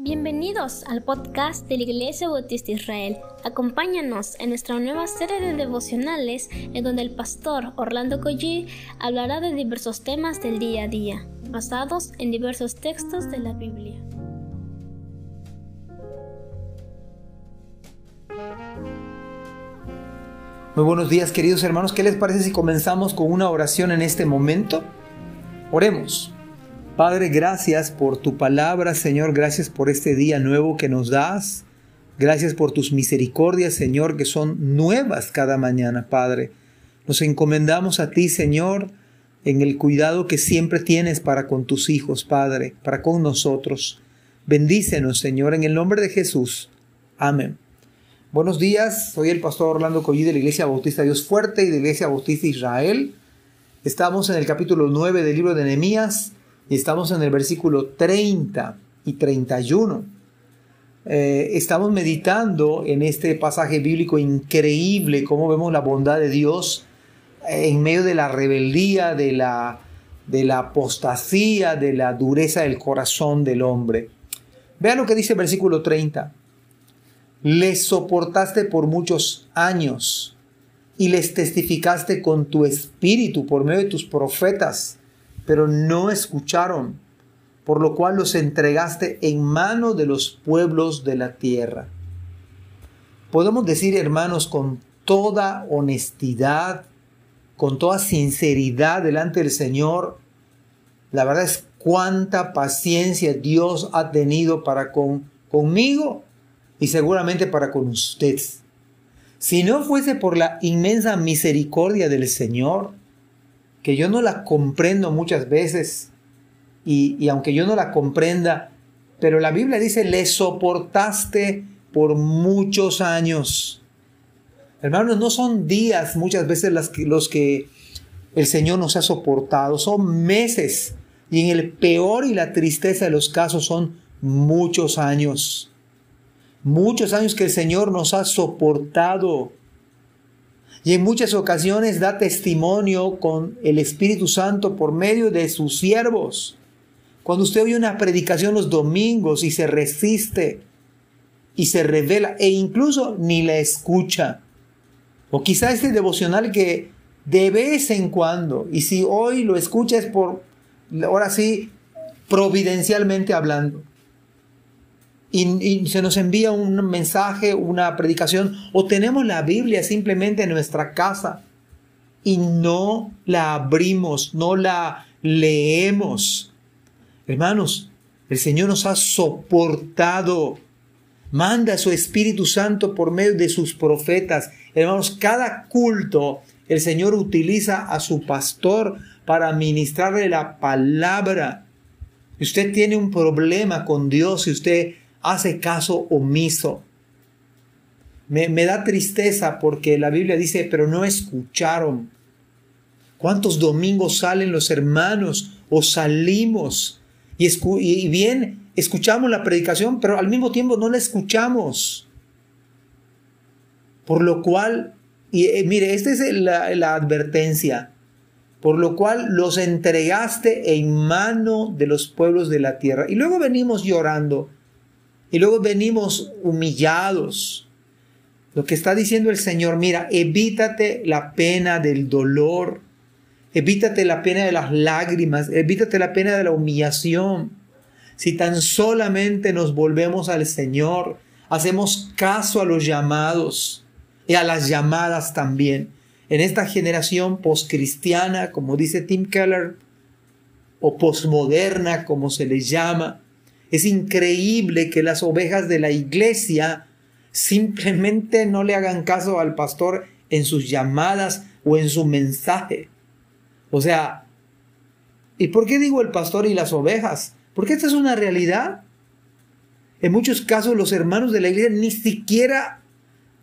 Bienvenidos al podcast de la Iglesia Bautista Israel. Acompáñanos en nuestra nueva serie de devocionales en donde el pastor Orlando Collie hablará de diversos temas del día a día, basados en diversos textos de la Biblia. Muy buenos días queridos hermanos, ¿qué les parece si comenzamos con una oración en este momento? Oremos. Padre, gracias por tu palabra, Señor, gracias por este día nuevo que nos das. Gracias por tus misericordias, Señor, que son nuevas cada mañana, Padre. Nos encomendamos a ti, Señor, en el cuidado que siempre tienes para con tus hijos, Padre, para con nosotros. Bendícenos, Señor, en el nombre de Jesús. Amén. Buenos días, soy el pastor Orlando Collí de la Iglesia Bautista Dios Fuerte y de la Iglesia Bautista Israel. Estamos en el capítulo 9 del libro de Nehemías y estamos en el versículo 30 y 31. Eh, estamos meditando en este pasaje bíblico increíble, cómo vemos la bondad de Dios en medio de la rebeldía, de la, de la apostasía, de la dureza del corazón del hombre. Vean lo que dice el versículo 30. Les soportaste por muchos años y les testificaste con tu espíritu por medio de tus profetas pero no escucharon, por lo cual los entregaste en mano de los pueblos de la tierra. Podemos decir, hermanos, con toda honestidad, con toda sinceridad delante del Señor, la verdad es cuánta paciencia Dios ha tenido para con, conmigo y seguramente para con usted. Si no fuese por la inmensa misericordia del Señor, que yo no la comprendo muchas veces y, aunque yo no la comprenda, pero la Biblia dice, le soportaste por muchos años. Hermanos, no son días muchas veces los que el Señor nos ha soportado, son meses. Y en el peor y la tristeza de los casos son muchos años. Muchos años que el Señor nos ha soportado y en muchas ocasiones da testimonio con el Espíritu Santo por medio de sus siervos. Cuando usted oye una predicación los domingos y se resiste y se revela e incluso ni la escucha. O quizá este devocional que de vez en cuando, y si hoy lo escucha es por, ahora sí, providencialmente hablando y, se nos envía un mensaje, una predicación, o tenemos la Biblia simplemente en nuestra casa y no la abrimos, no la leemos. Hermanos, el Señor nos ha soportado. Manda a su Espíritu Santo por medio de sus profetas. Hermanos, cada culto el Señor utiliza a su pastor para ministrarle la palabra. Usted tiene un problema con Dios y usted hace caso omiso. Me, da tristeza porque la Biblia dice, pero no escucharon. ¿Cuántos domingos salen los hermanos o salimos y, bien escuchamos la predicación, pero al mismo tiempo no la escuchamos? Por lo cual, y eh, mire, esta es la advertencia, por lo cual los entregaste en mano de los pueblos de la tierra. Y luego venimos llorando y luego venimos humillados. Lo que está diciendo el Señor, mira, evítate la pena del dolor, evítate la pena de las lágrimas, evítate la pena de la humillación. Si tan solamente nos volvemos al Señor, hacemos caso a los llamados y a las llamadas también. En esta generación postcristiana, como dice Tim Keller, o postmoderna, como se les llama, es increíble que las ovejas de la iglesia simplemente no le hagan caso al pastor en sus llamadas o en su mensaje. O sea, ¿y por qué digo el pastor y las ovejas? Porque esta es una realidad. En muchos casos los hermanos de la iglesia ni siquiera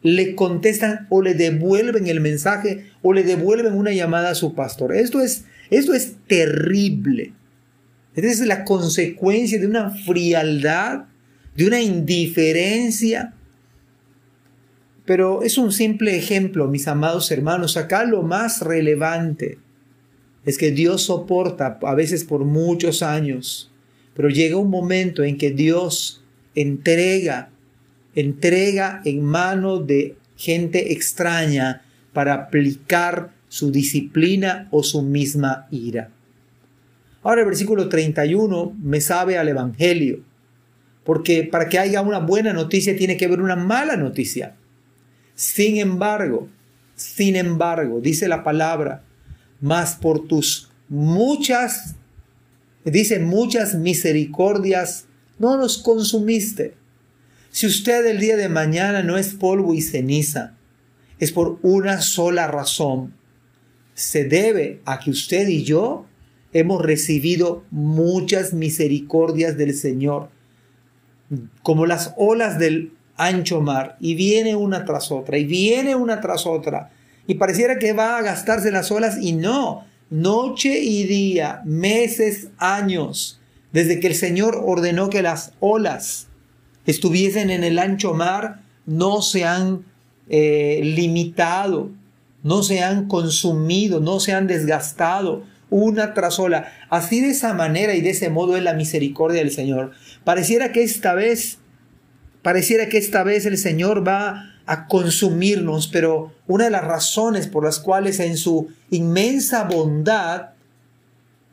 le contestan o le devuelven el mensaje o le devuelven una llamada a su pastor. Esto es, esto es terrible. Esta es la consecuencia de una frialdad, de una indiferencia. Pero es un simple ejemplo, mis amados hermanos. Acá lo más relevante es que Dios soporta a veces por muchos años, pero llega un momento en que Dios entrega, entrega en manos de gente extraña para aplicar su disciplina o su misma ira. Ahora el versículo 31 me sabe al Evangelio, porque para que haya una buena noticia tiene que haber una mala noticia. Sin embargo, sin embargo, dice la palabra, mas por tus muchas, dice muchas misericordias, no los consumiste. Si usted el día de mañana no es polvo y ceniza, es por una sola razón. Se debe a que usted y yo hemos recibido muchas misericordias del Señor, como las olas del ancho mar, y viene una tras otra, y viene una tras otra, y pareciera que va a gastarse las olas, y no, noche y día, meses, años, desde que el Señor ordenó que las olas estuviesen en el ancho mar, no se han eh, limitado, no se han consumido, no se han desgastado, una tras otra. Así de esa manera y de ese modo es la misericordia del Señor. Pareciera que esta vez, pareciera que esta vez el Señor va a consumirnos, pero una de las razones por las cuales en su inmensa bondad,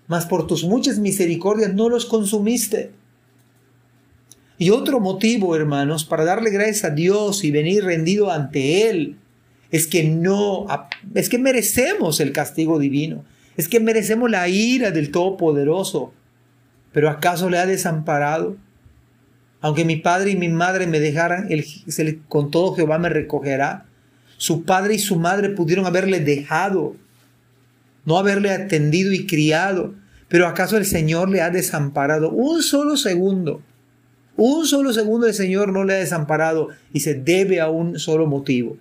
mas por tus muchas misericordias no los consumiste. Y otro motivo, hermanos, para darle gracias a Dios y venir rendido ante Él, es que no, es que merecemos el castigo divino. Es que merecemos la ira del Todopoderoso. Pero ¿acaso le ha desamparado? Aunque mi padre y mi madre me dejaran, con todo Jehová me recogerá. Su padre y su madre pudieron haberle dejado, no haberle atendido y criado. Pero ¿acaso el Señor le ha desamparado? Un solo segundo. Un solo segundo el Señor no le ha desamparado y se debe a un solo motivo.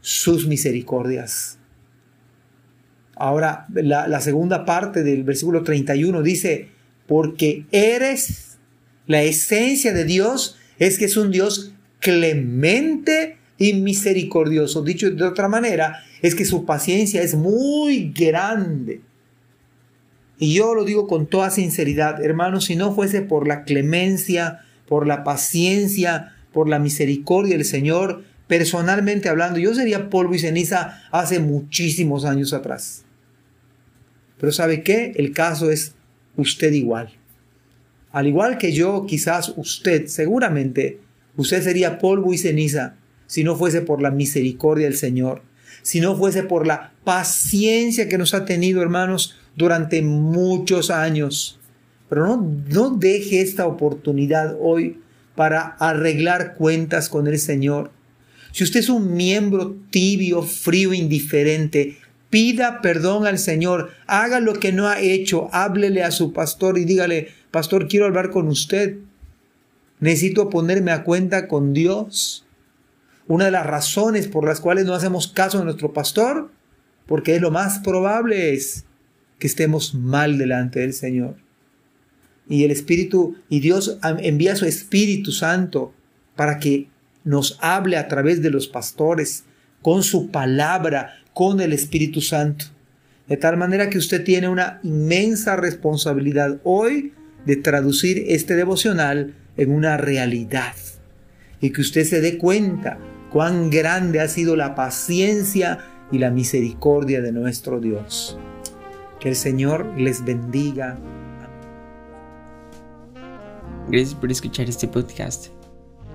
Sus misericordias. Ahora, la, segunda parte del versículo 31 dice, porque eres la esencia de Dios, es que es un Dios clemente y misericordioso. Dicho de otra manera, es que su paciencia es muy grande. Y yo lo digo con toda sinceridad, hermanos, si no fuese por la clemencia, por la paciencia, por la misericordia del Señor, personalmente hablando, yo sería polvo y ceniza hace muchísimos años atrás. Pero ¿sabe qué? El caso es usted igual. Al igual que yo, quizás usted, seguramente, usted sería polvo y ceniza si no fuese por la misericordia del Señor, si no fuese por la paciencia que nos ha tenido, hermanos, durante muchos años. Pero no, no deje esta oportunidad hoy para arreglar cuentas con el Señor. Si usted es un miembro tibio, frío, indiferente, Pida perdón al Señor, haga lo que no ha hecho, háblele a su pastor y dígale, pastor, quiero hablar con usted. Necesito ponerme a cuenta con Dios. Una de las razones por las cuales no hacemos caso a nuestro pastor, porque es lo más probable es que estemos mal delante del Señor. Y el Espíritu, y Dios envía su Espíritu Santo para que nos hable a través de los pastores, con su palabra, con el Espíritu Santo. De tal manera que usted tiene una inmensa responsabilidad hoy de traducir este devocional en una realidad. Y que usted se dé cuenta cuán grande ha sido la paciencia y la misericordia de nuestro Dios. Que el Señor les bendiga. Gracias por escuchar este podcast.